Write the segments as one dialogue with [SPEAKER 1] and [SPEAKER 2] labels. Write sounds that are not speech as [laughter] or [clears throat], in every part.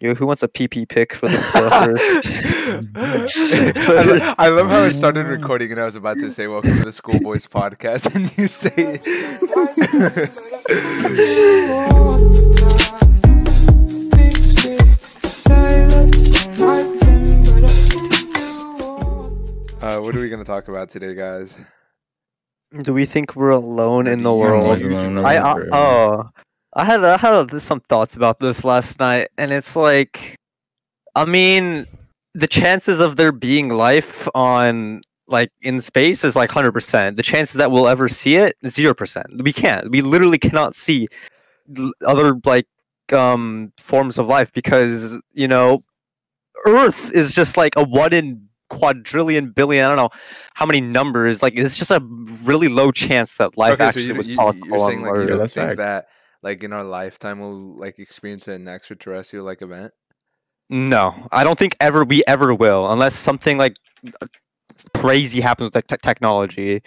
[SPEAKER 1] Yo, who wants a PP pick for the [laughs] first?
[SPEAKER 2] I, lo- I love how I started recording and I was about to say welcome to the Schoolboys podcast and you say [laughs] uh, what are we gonna talk about today, guys?
[SPEAKER 1] Do we think we're alone in the world?
[SPEAKER 2] alone,
[SPEAKER 1] I,
[SPEAKER 2] I'm
[SPEAKER 1] I
[SPEAKER 2] never-
[SPEAKER 1] oh, I had I had some thoughts about this last night, and it's like, I mean, the chances of there being life on like in space is like hundred percent. The chances that we'll ever see it zero percent. We can't. We literally cannot see other like um forms of life because you know, Earth is just like a one in quadrillion billion. I don't know how many numbers. Like it's just a really low chance that life
[SPEAKER 2] okay, so
[SPEAKER 1] actually
[SPEAKER 2] you,
[SPEAKER 1] was possible
[SPEAKER 2] you're saying
[SPEAKER 1] on
[SPEAKER 2] like you don't
[SPEAKER 3] that's
[SPEAKER 2] think
[SPEAKER 3] fact.
[SPEAKER 2] that like in our lifetime we'll like experience an extraterrestrial like event?
[SPEAKER 1] No, I don't think ever we ever will, unless something like crazy happens with te- technology.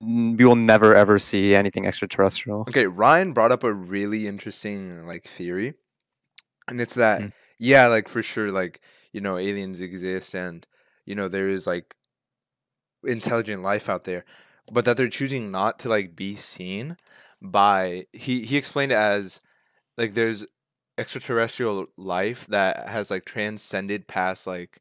[SPEAKER 1] We will never ever see anything extraterrestrial.
[SPEAKER 2] Okay, Ryan brought up a really interesting like theory, and it's that
[SPEAKER 3] Mm.
[SPEAKER 2] yeah, like for sure, like you know, aliens exist, and you know there is like intelligent life out there, but that they're choosing not to like be seen by. He he explained it as like there's extraterrestrial life that has like transcended past like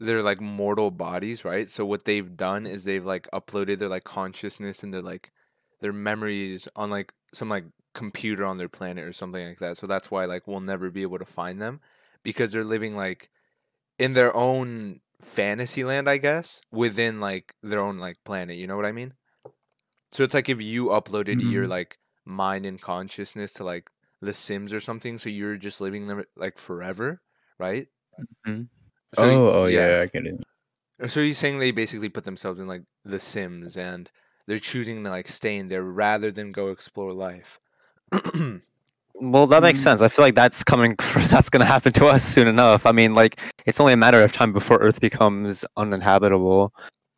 [SPEAKER 2] their like mortal bodies, right? So what they've done is they've like uploaded their like consciousness and their like their memories on like some like computer on their planet or something like that. So that's why like we'll never be able to find them because they're living like in their own fantasy land, I guess, within like their own like planet. You know what I mean? So it's like if you uploaded your
[SPEAKER 3] Mhm.
[SPEAKER 2] like mind and consciousness to like The Sims or something, so you're just living them like forever, right?
[SPEAKER 1] Mhm.
[SPEAKER 2] So y-
[SPEAKER 3] oh, oh yeah. I get it.
[SPEAKER 2] so he's saying they basically put themselves in like The Sims and they're choosing to like stay in there rather than go explore life. [clears throat]
[SPEAKER 1] Well, that makes
[SPEAKER 3] Mm.
[SPEAKER 1] sense. I feel like that's coming. [laughs] That's gonna happen to us soon enough. I mean, like it's only a matter of time before Earth becomes uninhabitable,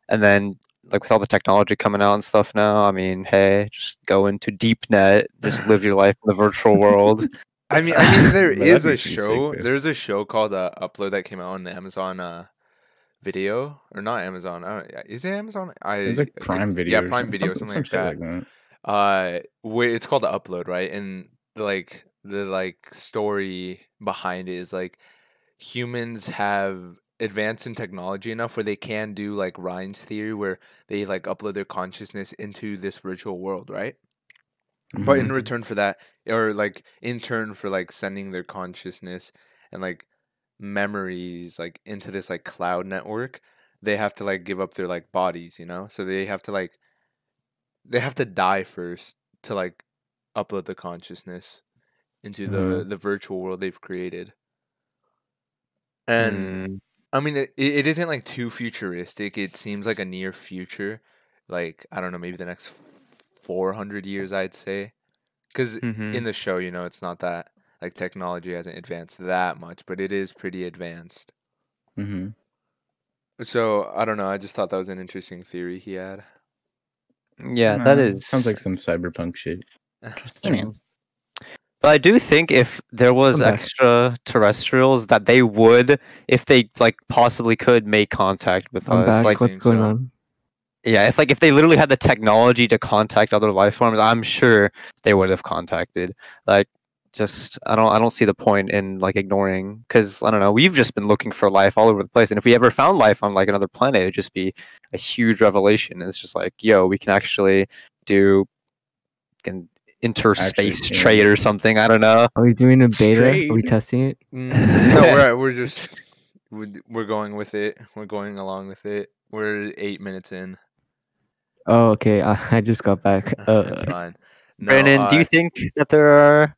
[SPEAKER 1] and then like with all the technology coming out and stuff now. I mean, hey, just go into deep net, just live your life in the virtual world. [laughs]
[SPEAKER 2] I mean, I mean, there [laughs]
[SPEAKER 3] But
[SPEAKER 2] is
[SPEAKER 3] that'd be
[SPEAKER 2] a
[SPEAKER 3] pretty sick,
[SPEAKER 2] show.
[SPEAKER 3] though.
[SPEAKER 2] There's a show called uh, Upload that came out on Amazon uh, Video or not Amazon. Uh, is it Amazon? I
[SPEAKER 3] It's like Prime
[SPEAKER 2] think-
[SPEAKER 3] Video.
[SPEAKER 2] Yeah, Prime Video,
[SPEAKER 3] some-
[SPEAKER 2] something,
[SPEAKER 3] some
[SPEAKER 2] like that.
[SPEAKER 3] like that.
[SPEAKER 2] uh where it's called the upload right and like the like story behind it is like humans have advanced in technology enough where they can do like Ryan's theory where they like upload their consciousness into this virtual world right but in
[SPEAKER 3] Mhm.
[SPEAKER 2] return for that or like in turn for like sending their consciousness and like memories like into this like cloud network they have to like give up their like bodies you know so they have to like they have to die first to like upload the consciousness into the
[SPEAKER 3] Mhm.
[SPEAKER 2] the virtual world they've created and
[SPEAKER 1] Mm,
[SPEAKER 2] I mean, it, it isn't like too futuristic. It seems like a near future, like I don't know, maybe the next four hundred years, I'd say. Because
[SPEAKER 1] mhm.
[SPEAKER 2] in the show, you know, it's not that like technology hasn't advanced that much, but it is pretty advanced.
[SPEAKER 3] Mhm.
[SPEAKER 2] So I don't know. I just thought that was an interesting theory he had.
[SPEAKER 1] yeah, that
[SPEAKER 3] Uh,
[SPEAKER 1] is
[SPEAKER 3] sounds like some cyberpunk shit. [laughs] You know.
[SPEAKER 1] But I do think if there was
[SPEAKER 4] Okay.
[SPEAKER 1] extraterrestrials, that they would, if they like possibly could, make contact with
[SPEAKER 4] I'm
[SPEAKER 1] us.
[SPEAKER 4] back.
[SPEAKER 1] Like,
[SPEAKER 4] What's going
[SPEAKER 2] so.
[SPEAKER 4] on?
[SPEAKER 1] yeah, if like if they literally had the technology to contact other life forms, I'm sure they would have contacted. Like, just I don't I don't see the point in like ignoring because I don't know. We've just been looking for life all over the place, and if we ever found life on like another planet, it'd just be a huge revelation. It's just like, yo, we can actually do can interspace
[SPEAKER 3] Actually, yeah.
[SPEAKER 1] trade or something. I don't know.
[SPEAKER 4] Are we doing a beta? Are we testing it?
[SPEAKER 2] Mm, [laughs] no, we're we're [laughs] just we're, we're going with it. We're going along with it. We're eight minutes in.
[SPEAKER 4] Oh, okay. I, [laughs] I just got back.
[SPEAKER 2] That's
[SPEAKER 4] Uh,
[SPEAKER 2] fine. No,
[SPEAKER 1] Brandon, do you
[SPEAKER 2] uh,
[SPEAKER 1] think that there are,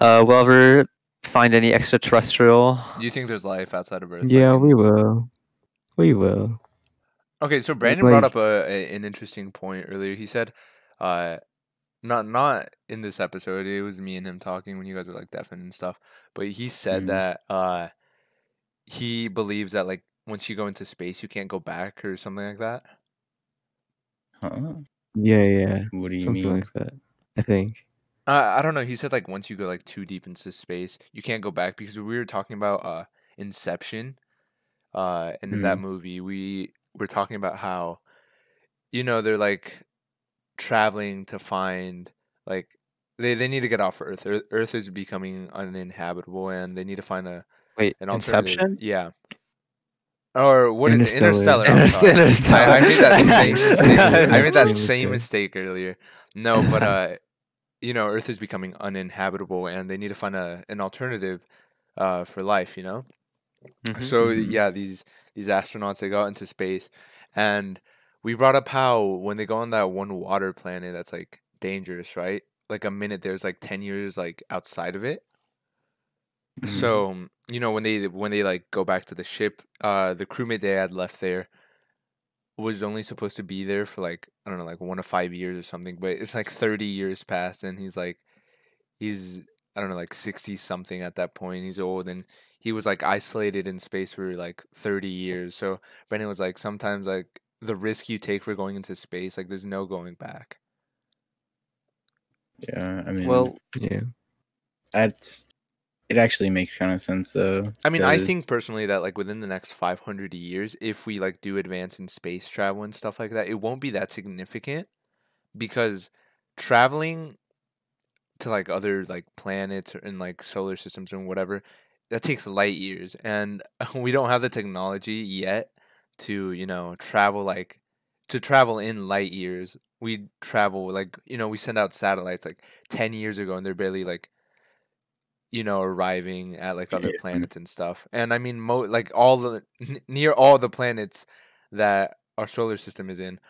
[SPEAKER 1] uh, will ever find any extraterrestrial?
[SPEAKER 2] do you think there's life outside of Earth?
[SPEAKER 4] yeah,
[SPEAKER 2] in-
[SPEAKER 4] we will. We will.
[SPEAKER 2] Okay, so Brandon brought up a, a an interesting point earlier. He said, uh, not not in this episode. It was me and him talking when you guys were like deafened and stuff. But he said
[SPEAKER 3] Mhm.
[SPEAKER 2] that uh, he believes that like once you go into space, you can't go back or something like that.
[SPEAKER 3] Huh?
[SPEAKER 4] Yeah, yeah.
[SPEAKER 3] What do you
[SPEAKER 4] Something
[SPEAKER 3] mean?
[SPEAKER 4] like that. I think.
[SPEAKER 2] Uh, I don't know. He said like once you go like too deep into space, you can't go back because we were talking about uh Inception, uh, and in that movie we were talking about how, you know, they're like traveling to find like they they need to get off Earth. Earth, Earth is becoming uninhabitable, and they need to find a
[SPEAKER 1] Wait,
[SPEAKER 2] an alternative.
[SPEAKER 1] Inception?
[SPEAKER 2] Yeah. Or what is it?
[SPEAKER 4] Interstellar.
[SPEAKER 2] Interstellar. I'm.
[SPEAKER 1] Interstellar.
[SPEAKER 2] I, I made that [laughs] same mistake. [laughs] I made that
[SPEAKER 4] Same
[SPEAKER 2] same
[SPEAKER 4] mistake.
[SPEAKER 2] mistake earlier. No, but [laughs] uh, you know, Earth is becoming uninhabitable, and they need to find a an alternative uh for life. You know.
[SPEAKER 1] Mhm.
[SPEAKER 2] So
[SPEAKER 3] Mhm.
[SPEAKER 2] yeah, these these astronauts they go out into space, and we brought up how when they go on that one water planet that's like dangerous, right? Like a minute there's like ten years like outside of it.
[SPEAKER 3] Mhm.
[SPEAKER 2] So um, you know when they when they like go back to the ship, uh, the crewmate they had left there was only supposed to be there for like I don't know like one to five years or something, but it's like thirty years past, and he's like he's I don't know like sixty something at that point. He's old and he was like isolated in space for like thirty years. So Brendan was like sometimes like the risk you take for going into space, like there's no going back.
[SPEAKER 3] Yeah, I mean,
[SPEAKER 1] Well,
[SPEAKER 4] Yeah.
[SPEAKER 3] that's it. Actually makes kind of sense though.
[SPEAKER 2] I mean, I think personally that like within the next 500 years, if we like do advance in space travel and stuff like that, it won't be that significant because traveling to like other like planets or and like solar systems and whatever, that takes light years, and [laughs] we don't have the technology yet to you know travel like to travel in light years. We travel like you know we send out satellites like 10 years ago, and they're barely like you know arriving at like other planets and stuff and i mean mo like all the n- near all the planets that our solar system is in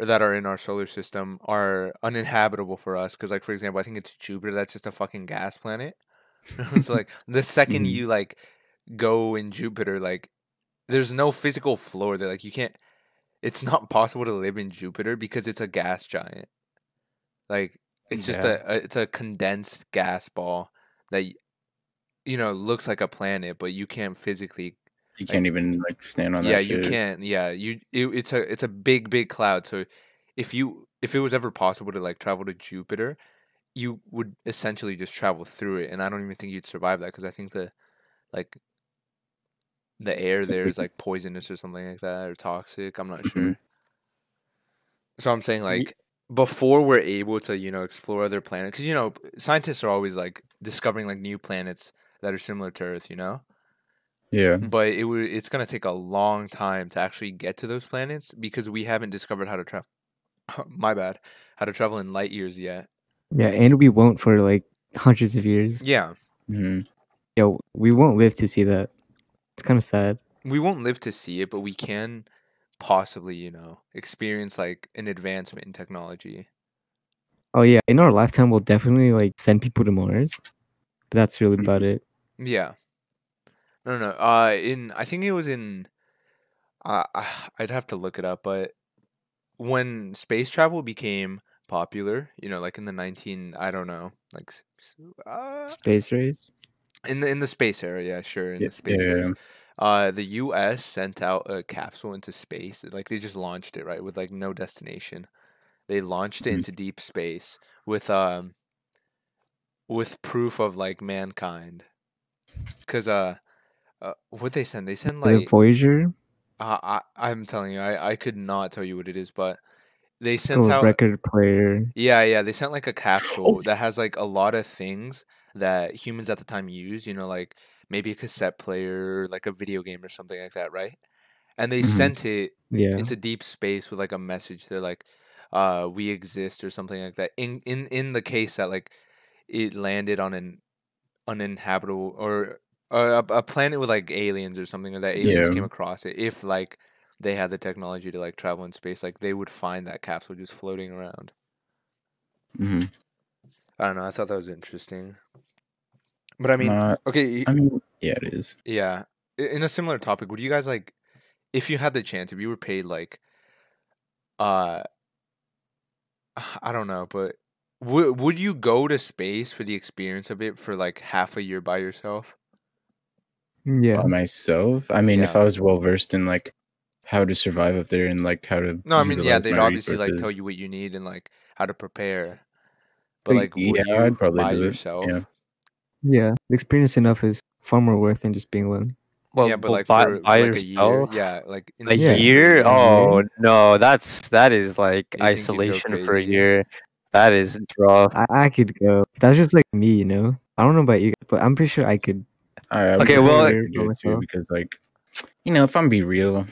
[SPEAKER 2] or that are in our solar system are uninhabitable for us because like for example i think it's jupiter that's just a fucking gas planet [laughs] so like the second
[SPEAKER 3] Mhm.
[SPEAKER 2] you like go in jupiter like there's no physical floor there like you can't it's not [laughs] possible to live in jupiter because it's a gas giant like it's just a, a it's a condensed gas ball that you know looks like a planet but you can't physically
[SPEAKER 3] you can't even like stand on that.
[SPEAKER 2] yeah you can't yeah you it, it's a it's a big big cloud so if you if it was ever possible to like travel to jupiter you would essentially just travel through it and i don't even think you'd survive that because i think the like the air there is like poisonous or something like that or toxic i'm not
[SPEAKER 3] Mhm.
[SPEAKER 2] sure so i'm saying like before we're able to you know explore other planets because you know scientists are always like discovering like new planets that are similar to earth you know
[SPEAKER 3] Yeah.
[SPEAKER 2] but it would it's going to take a long time to actually get to those planets because we haven't discovered how to travel [laughs] my bad how to travel in light years yet
[SPEAKER 4] Yeah, and we won't for like hundreds of years.
[SPEAKER 2] yeah
[SPEAKER 3] hmm
[SPEAKER 4] Yo, we won't live to see that. It's kind of sad.
[SPEAKER 2] we won't live to see it but we can possibly you know experience like an advancement in technology
[SPEAKER 4] Oh yeah, in our lifetime, we'll definitely like send people to Mars. But that's really about it.
[SPEAKER 2] yeah no no uh in i think it was in uh, i'd have to look it up but when space travel became popular you know like in the 19 i don't know like uh,
[SPEAKER 4] Space race.
[SPEAKER 2] In the in the space area, yeah sure in
[SPEAKER 3] Yeah,
[SPEAKER 2] the space
[SPEAKER 3] yeah,
[SPEAKER 2] race uh the us sent out a capsule into space like they just launched it right with like no destination they launched it
[SPEAKER 3] Mhm.
[SPEAKER 2] into deep space with um with proof of like mankind because uh, uh what they send they send like
[SPEAKER 1] Oh,
[SPEAKER 4] Voyager.
[SPEAKER 2] uh, I, i'm telling you I, I could not tell you what it is but they sent
[SPEAKER 4] Oh,
[SPEAKER 2] out
[SPEAKER 4] record player.
[SPEAKER 2] yeah, yeah, they sent like a capsule that has like a lot of things that humans at the time used, you know, like maybe a cassette player, like a video game or something like that, right? And they
[SPEAKER 4] Mhm.
[SPEAKER 2] sent it
[SPEAKER 4] Yeah.
[SPEAKER 2] into deep space with like a message. They're like, uh, we exist or something like that. In in in the case that like it landed on an uninhabitable or or a, a planet with like aliens or something, or that aliens
[SPEAKER 3] Yeah.
[SPEAKER 2] came across it. If like they had the technology to like travel in space, like they would find that capsule just floating around.
[SPEAKER 3] hmm
[SPEAKER 2] I don't know. I thought that was interesting. But I mean,
[SPEAKER 3] Not-
[SPEAKER 2] okay,
[SPEAKER 3] I mean, yeah, it is.
[SPEAKER 2] yeah. In a similar topic, would you guys like, if you had the chance, if you were paid like, uh, [sighs] I don't know, but would would you go to space for the experience of it for like half a year by yourself?
[SPEAKER 4] Yeah.
[SPEAKER 3] By myself, I mean, if I was well versed in like how to survive up there and like how to
[SPEAKER 2] No, I mean, yeah, they'd
[SPEAKER 3] my
[SPEAKER 2] obviously like tell you what you need and like how to prepare. But
[SPEAKER 3] Like,
[SPEAKER 2] like, would
[SPEAKER 3] yeah,
[SPEAKER 2] you
[SPEAKER 3] I'd probably
[SPEAKER 2] by
[SPEAKER 3] do it, yeah.
[SPEAKER 4] Yeah, the experience enough is far more worth than just being alone.
[SPEAKER 1] Well,
[SPEAKER 2] yeah, but
[SPEAKER 1] well,
[SPEAKER 2] like
[SPEAKER 1] by,
[SPEAKER 2] for, for
[SPEAKER 1] by
[SPEAKER 2] like
[SPEAKER 1] yourself,
[SPEAKER 2] a year, yeah, like in
[SPEAKER 1] a
[SPEAKER 4] Yeah.
[SPEAKER 1] year? Oh mm-hmm. no, that's that is like
[SPEAKER 2] You think you'd go
[SPEAKER 1] isolation for a year. That is rough.
[SPEAKER 4] I, I could go. That's just like me, you know. I don't know about you, but I'm pretty sure I could.
[SPEAKER 3] I, I would
[SPEAKER 1] Okay,
[SPEAKER 3] probably
[SPEAKER 1] well-
[SPEAKER 3] do it too because like, you know, if I'm be real,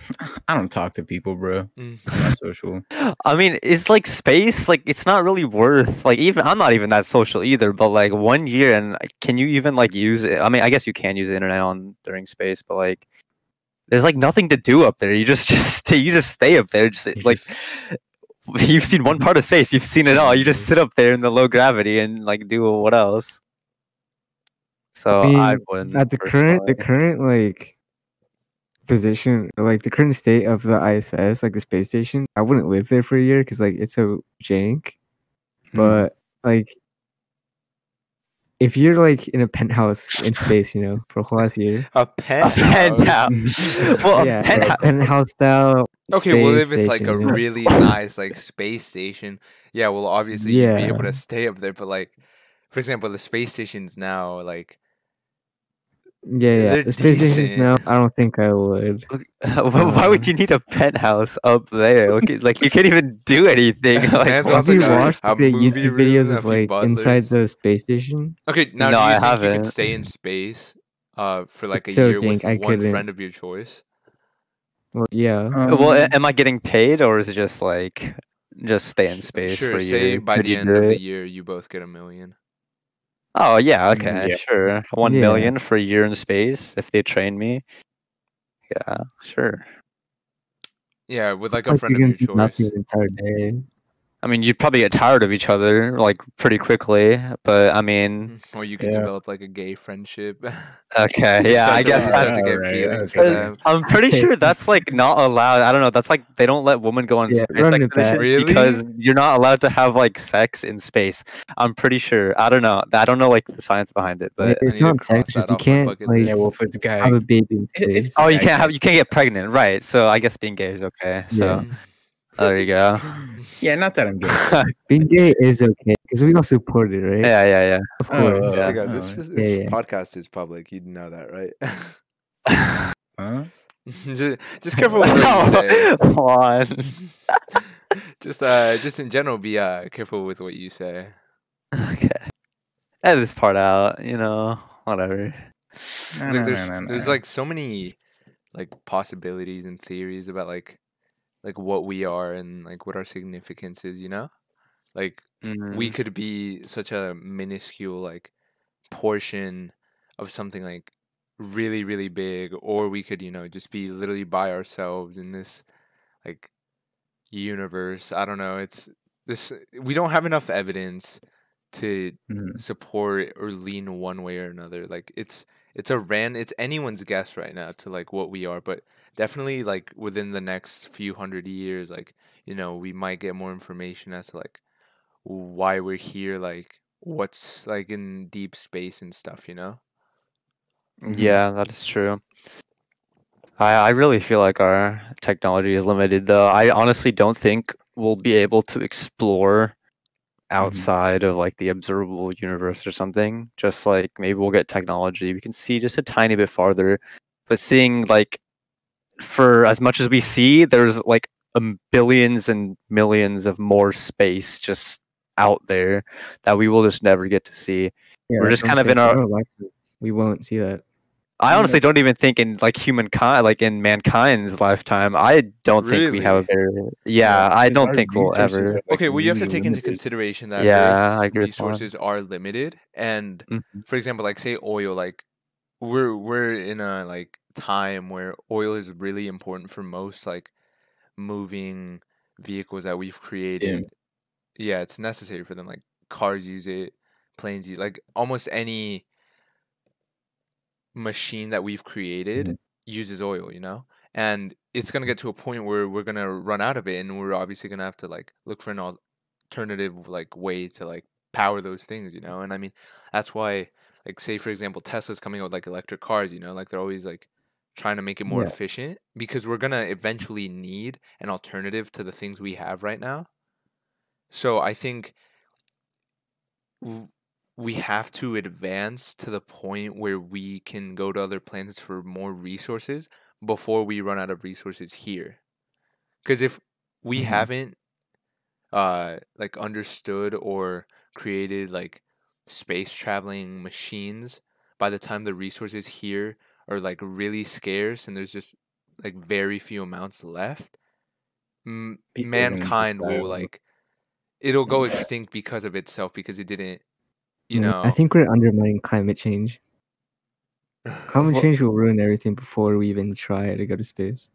[SPEAKER 3] I don't talk to people, bro.
[SPEAKER 2] Mm.
[SPEAKER 3] I'm not social.
[SPEAKER 1] I mean, it's like space. Like, it's not really worth. Like, even I'm not even that social either. But like one year, and can you even like use it? I mean, I guess you can use the internet on during space, but like, there's like nothing to do up there. You just [laughs] just stay, you just stay up there. Just
[SPEAKER 3] You
[SPEAKER 1] like
[SPEAKER 3] just- [laughs]
[SPEAKER 1] you've seen one part of space. You've seen it all. You just sit up there in the low gravity and like do what else. So I,
[SPEAKER 4] mean,
[SPEAKER 1] wouldn't.
[SPEAKER 4] At the current, the current like position, like the current state of the ISS, like the space station, I wouldn't live there for a year because like it's so jank.
[SPEAKER 3] Hmm.
[SPEAKER 4] But like, if you're like in a penthouse in space, you know, for a whole last year,
[SPEAKER 2] A [laughs]
[SPEAKER 1] a
[SPEAKER 2] penthouse.
[SPEAKER 1] penthouse. [laughs] well, a
[SPEAKER 4] yeah,
[SPEAKER 1] penthouse.
[SPEAKER 4] penthouse style.
[SPEAKER 2] Okay, well, if
[SPEAKER 4] space
[SPEAKER 2] it's like a
[SPEAKER 4] you know?
[SPEAKER 2] really nice like space station, yeah, well, obviously you'd be able to stay up there. But like, for example, the space stations now, like,
[SPEAKER 4] yeah, yeah,
[SPEAKER 2] they're
[SPEAKER 4] the space stations now. I don't think I would.
[SPEAKER 1] Wh- [laughs] Why would you need a penthouse up there? At- like you can't even do anything. [laughs] Like,
[SPEAKER 4] have you watched the YouTube videos of
[SPEAKER 2] few
[SPEAKER 4] like inside the space station?
[SPEAKER 2] okay, now
[SPEAKER 1] No,
[SPEAKER 2] do you
[SPEAKER 1] I
[SPEAKER 2] think you
[SPEAKER 1] haven't.
[SPEAKER 2] could stay in space, uh, for like a
[SPEAKER 4] so
[SPEAKER 2] year with
[SPEAKER 4] I
[SPEAKER 2] one
[SPEAKER 4] couldn't.
[SPEAKER 2] friend of your choice?
[SPEAKER 4] Well, yeah.
[SPEAKER 1] well,
[SPEAKER 3] Um,
[SPEAKER 1] am I getting paid or is it just like just stay in space
[SPEAKER 2] Sure.
[SPEAKER 1] for a
[SPEAKER 2] say by
[SPEAKER 1] Could
[SPEAKER 2] the end of
[SPEAKER 1] it?
[SPEAKER 2] the year, you both get a million.
[SPEAKER 1] Oh yeah, okay,
[SPEAKER 3] yeah.
[SPEAKER 1] sure. One
[SPEAKER 4] Yeah.
[SPEAKER 1] million for a year in space if they train me. Yeah, sure.
[SPEAKER 2] Yeah, with like a
[SPEAKER 4] Like
[SPEAKER 2] friend
[SPEAKER 4] you're
[SPEAKER 2] of your
[SPEAKER 4] do nothing
[SPEAKER 2] choice.
[SPEAKER 4] the entire day.
[SPEAKER 1] I mean, you'd probably get tired of each other like pretty quickly, but I mean, mm,
[SPEAKER 2] Or you could
[SPEAKER 3] Yeah.
[SPEAKER 2] develop like a gay friendship. [laughs]
[SPEAKER 1] okay, yeah, I guess
[SPEAKER 2] you
[SPEAKER 1] that
[SPEAKER 2] start to get
[SPEAKER 3] Alright,
[SPEAKER 2] feelings for
[SPEAKER 3] okay.
[SPEAKER 2] them. [laughs]
[SPEAKER 1] I'm pretty sure that's like not allowed. I don't know. That's like they don't let women go on
[SPEAKER 4] Yeah,
[SPEAKER 1] space
[SPEAKER 4] run it [laughs] back.
[SPEAKER 1] because you're not allowed to have like sex in space. I'm pretty sure. I don't know. I don't know like the science behind it, but
[SPEAKER 4] it's not
[SPEAKER 2] cross
[SPEAKER 4] sex, you can't like
[SPEAKER 3] yeah, well, if it's a guy,
[SPEAKER 4] have a baby in
[SPEAKER 3] if- if
[SPEAKER 4] space.
[SPEAKER 3] it's a
[SPEAKER 1] oh, you can't have you can't get pregnant, right? So I guess being gay is okay. So
[SPEAKER 4] Yeah.
[SPEAKER 1] There you go. [laughs]
[SPEAKER 3] Yeah, not that I'm gay.
[SPEAKER 1] yeah,
[SPEAKER 4] Being gay is okay because we all support it, right?
[SPEAKER 1] yeah, yeah. Yeah.
[SPEAKER 4] Of
[SPEAKER 3] Oh,
[SPEAKER 4] course.
[SPEAKER 1] Yeah.
[SPEAKER 2] Hey guys, this,
[SPEAKER 3] Oh,
[SPEAKER 2] this, this
[SPEAKER 4] yeah.
[SPEAKER 2] podcast is public. You know that, right? [laughs]
[SPEAKER 3] Huh? [laughs]
[SPEAKER 2] just, just careful what you say.
[SPEAKER 1] Come on.
[SPEAKER 2] just uh, just in general, be uh careful with what you say.
[SPEAKER 1] Okay. Edit this part out. You know, whatever.
[SPEAKER 3] No,
[SPEAKER 2] Like,
[SPEAKER 3] no,
[SPEAKER 2] there's
[SPEAKER 3] no, no,
[SPEAKER 2] there's
[SPEAKER 3] no.
[SPEAKER 2] like so many like possibilities and theories about like like what we are and like what our significance is. You know, like
[SPEAKER 1] Mm-hmm.
[SPEAKER 2] we could be such a minuscule like portion of something like really really big or we could you know just be literally by ourselves in this like universe i don't know it's this we don't have enough evidence to
[SPEAKER 3] Mhm.
[SPEAKER 2] support or lean one way or another like it's it's a ran it's anyone's guess right now to like what we are but definitely like within the next few hundred years like you know we might get more information as to like why we're here like what's like in deep space and stuff you know
[SPEAKER 3] Mhm.
[SPEAKER 1] Yeah, that is true. I I really feel like our technology is limited though. I honestly don't think we'll be able to explore outside of like the observable universe or something. Just like maybe we'll get technology. We can see just a tiny bit farther. But seeing like for as much as we see, there's like um, billions and millions of more space just out there that we will just never get to see.
[SPEAKER 4] Yeah,
[SPEAKER 1] We're just kind of in our-
[SPEAKER 4] our We won't see that.
[SPEAKER 1] I
[SPEAKER 3] Yeah.
[SPEAKER 1] honestly don't even think in like humankind, like in mankind's lifetime. I don't think we have a very. Yeah, I don't think we'll ever.
[SPEAKER 3] like,
[SPEAKER 2] okay well you have to
[SPEAKER 3] really
[SPEAKER 2] take into consideration that
[SPEAKER 1] Yeah,
[SPEAKER 2] Earth's
[SPEAKER 1] I agree with that.
[SPEAKER 2] resources are limited and
[SPEAKER 1] Mhm.
[SPEAKER 2] for example like say oil like we're we're in a like time where oil is really important for most like moving vehicles that we've created. Yeah it's necessary for them like cars use it planes use like almost any machine that we've created
[SPEAKER 3] Mhm.
[SPEAKER 2] uses oil you know? And it's going to get to a point where we're going to run out of it and we're obviously going to have to like look for an alternative like way to like power those things you know? And i mean that's why like say for example tesla's coming out with like electric cars you know? Like they're always like trying to make it more
[SPEAKER 4] Yeah.
[SPEAKER 2] efficient because we're going to eventually need an alternative to the things we have right now so i think we have to advance to the point where we can go to other planets for more resources before we run out of resources here. Because if we
[SPEAKER 3] Mhm.
[SPEAKER 2] haven't uh like understood or created like space traveling machines by the time the resources here are like really scarce and there's just like very few amounts left m-
[SPEAKER 3] People are gonna
[SPEAKER 2] mankind will like it'll go extinct because of itself because it didn't you
[SPEAKER 4] Mm,
[SPEAKER 2] know
[SPEAKER 4] I think we're undermining climate change. [sighs] Climate
[SPEAKER 2] Well,
[SPEAKER 4] change will ruin everything before we even try to go to space.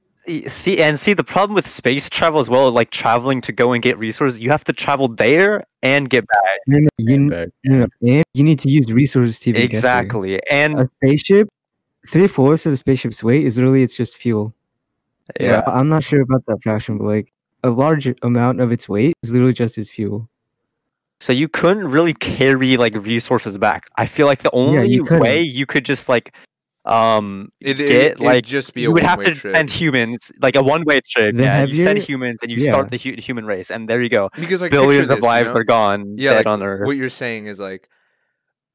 [SPEAKER 1] See and see the problem with space travel as well, like traveling to go and get resources, you have to travel there and get back.
[SPEAKER 4] No, no, you, n-
[SPEAKER 3] back.
[SPEAKER 4] no, no, and you need to use resources to even get there.
[SPEAKER 1] Exactly. And
[SPEAKER 4] A spaceship, three fourths of a spaceship's weight is literally it's just fuel.
[SPEAKER 1] yeah.
[SPEAKER 4] I- I'm not sure about that fraction, but like a large amount of its weight is literally just as fuel.
[SPEAKER 1] So you couldn't really carry like resources back. I feel like the only
[SPEAKER 4] you
[SPEAKER 1] way you could just like um
[SPEAKER 2] it, it,
[SPEAKER 1] get
[SPEAKER 2] it'd
[SPEAKER 1] like
[SPEAKER 2] just be a
[SPEAKER 1] you would have to
[SPEAKER 2] trip
[SPEAKER 1] send humans like a one-way trip.
[SPEAKER 4] The
[SPEAKER 1] yeah, you send humans and you
[SPEAKER 4] yeah.
[SPEAKER 1] start the hu- human race, and there you go.
[SPEAKER 2] because like
[SPEAKER 1] Billions
[SPEAKER 2] this,
[SPEAKER 1] of
[SPEAKER 2] you
[SPEAKER 1] lives
[SPEAKER 2] know?
[SPEAKER 1] are gone
[SPEAKER 2] yeah
[SPEAKER 1] dead
[SPEAKER 2] like
[SPEAKER 1] on Earth.
[SPEAKER 2] what you're saying is like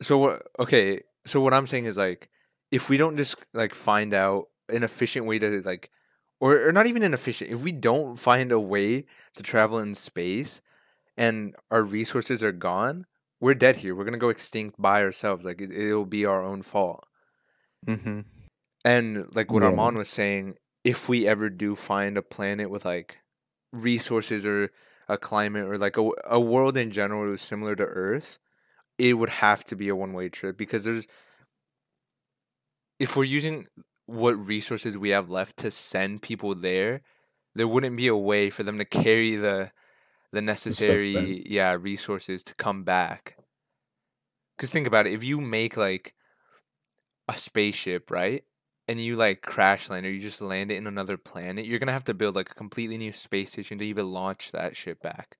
[SPEAKER 2] so what okay so what i'm saying is like if we don't just like find out an efficient way to like or, or not even an efficient if we don't find a way to travel in space and our resources are gone we're dead here we're gonna go extinct by ourselves like it, it'll be our own fault
[SPEAKER 1] mm-hmm.
[SPEAKER 2] and like what
[SPEAKER 4] Yeah.
[SPEAKER 2] Armand was saying, if we ever do find a planet with like resources or a climate or like a, a world in general that was similar to Earth, it would have to be a one way trip because there's if we're using what resources we have left to send people there, there wouldn't be a way for them to carry the the necessary yeah resources to come back. Cuz think about it, if you make like a spaceship, right? And you like crash land or you just land it in another planet, you're gonna have to build like a completely new space station to even launch that ship back.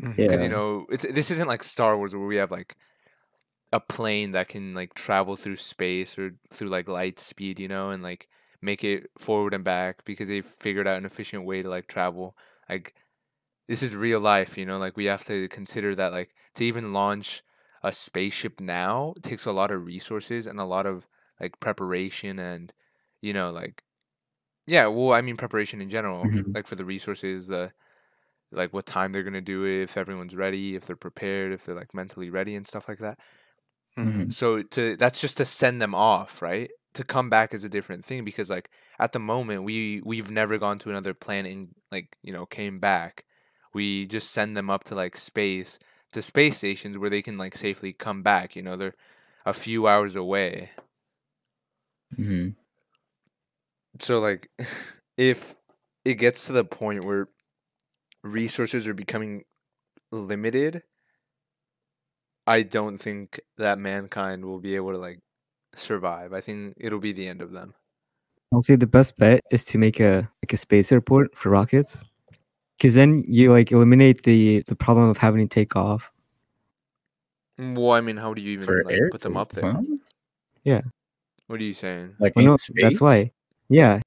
[SPEAKER 2] Mm-hmm. Because
[SPEAKER 4] Yeah.
[SPEAKER 2] you know, it's this isn't like Star Wars where we have like a plane that can like travel through space or through like light speed, you know, and like make it forward and back because they figured out an efficient way to like travel. Like this is real life, you know, like we have to consider that like to even launch a spaceship now takes a lot of resources and a lot of like preparation and you know like yeah well i mean preparation in general
[SPEAKER 3] Mhm.
[SPEAKER 2] like for the resources the like what time they're going to do it if everyone's ready if they're prepared if they're like mentally ready and stuff like that
[SPEAKER 3] Mhm.
[SPEAKER 2] so to that's just to send them off right to come back is a different thing because like at the moment we we've never gone to another planet and like you know came back we just send them up to like space to space stations where they can like safely come back you know they're a few hours away
[SPEAKER 3] Mm-hmm.
[SPEAKER 2] so like [laughs] if it gets to the point where resources are becoming limited i don't think that mankind will be able to like survive i think it'll be the end of them
[SPEAKER 4] I'll say the best bet is to make a like a space airport for rockets, because then you like eliminate the the problem of having to take off.
[SPEAKER 2] Mm, well i mean how do you even
[SPEAKER 3] For
[SPEAKER 2] like,
[SPEAKER 3] air,
[SPEAKER 2] put them up there
[SPEAKER 3] Huh?
[SPEAKER 2] what are you saying
[SPEAKER 3] Like
[SPEAKER 4] Well,
[SPEAKER 3] in
[SPEAKER 4] no,
[SPEAKER 3] space?
[SPEAKER 4] that's why. Yeah,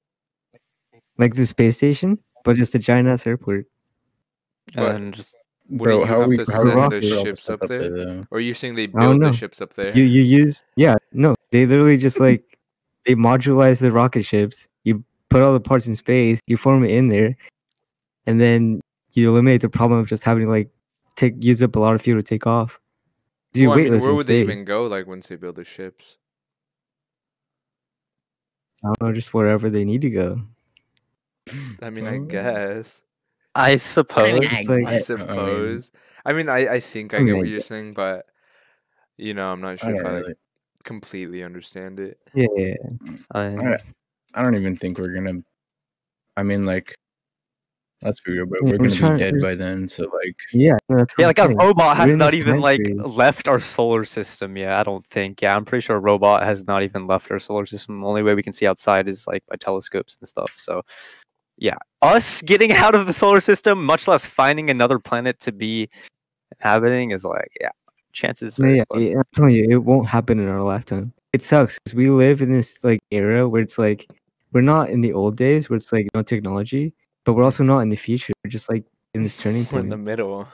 [SPEAKER 4] like the space station, but just a giant ass airport.
[SPEAKER 2] But-
[SPEAKER 1] and just
[SPEAKER 2] Wouldn't
[SPEAKER 3] Bro, how
[SPEAKER 2] have
[SPEAKER 3] we
[SPEAKER 2] to
[SPEAKER 3] how
[SPEAKER 2] send the ships
[SPEAKER 3] stuff
[SPEAKER 2] up there?
[SPEAKER 3] though?
[SPEAKER 2] or are you saying they build the ships up there
[SPEAKER 4] You you use yeah no they literally just [laughs] like they modularize the rocket ships. You put all the parts in space. You form it in there, and then you eliminate the problem of just having to like take use up a lot of fuel to take off.
[SPEAKER 2] well, I mean, where would they even go like once they build the ships
[SPEAKER 4] I don't know, just wherever they need to go. [clears throat]
[SPEAKER 2] i mean i guess
[SPEAKER 1] I suppose.
[SPEAKER 4] It's like-
[SPEAKER 2] I
[SPEAKER 3] I mean-
[SPEAKER 2] suppose. I mean, I, I think I
[SPEAKER 4] I
[SPEAKER 2] get what you're saying, but you know, I'm not sure
[SPEAKER 3] don't
[SPEAKER 2] if I like
[SPEAKER 3] really.
[SPEAKER 2] completely understand it.
[SPEAKER 4] Yeah, yeah, mm.
[SPEAKER 1] I-
[SPEAKER 3] Alright. I don't even think we're gonna. I mean, like, let's be real, but we're
[SPEAKER 4] we're
[SPEAKER 3] gonna be dead
[SPEAKER 4] we're
[SPEAKER 3] by then. So like,
[SPEAKER 4] yeah. no, that's what
[SPEAKER 1] yeah,
[SPEAKER 4] I'm
[SPEAKER 1] like a
[SPEAKER 4] saying.
[SPEAKER 1] robot
[SPEAKER 4] We're
[SPEAKER 1] has not even
[SPEAKER 4] time
[SPEAKER 1] like
[SPEAKER 4] period.
[SPEAKER 1] left our solar system yet. I don't think. Yeah, I'm pretty sure a robot has not even left our solar system. The only way we can see outside is like by telescopes and stuff. So, yeah, us getting [laughs] out of the solar system, much less finding another planet to be inhabiting, is like yeah, chances.
[SPEAKER 4] No, yeah, yeah, I'm telling you, it won't happen in our lifetime. It sucks because we live in this like era where it's like we're not in the old days where it's like no technology, but we're also not in the future. We're just like in this turning point. [laughs]
[SPEAKER 2] We're in the middle.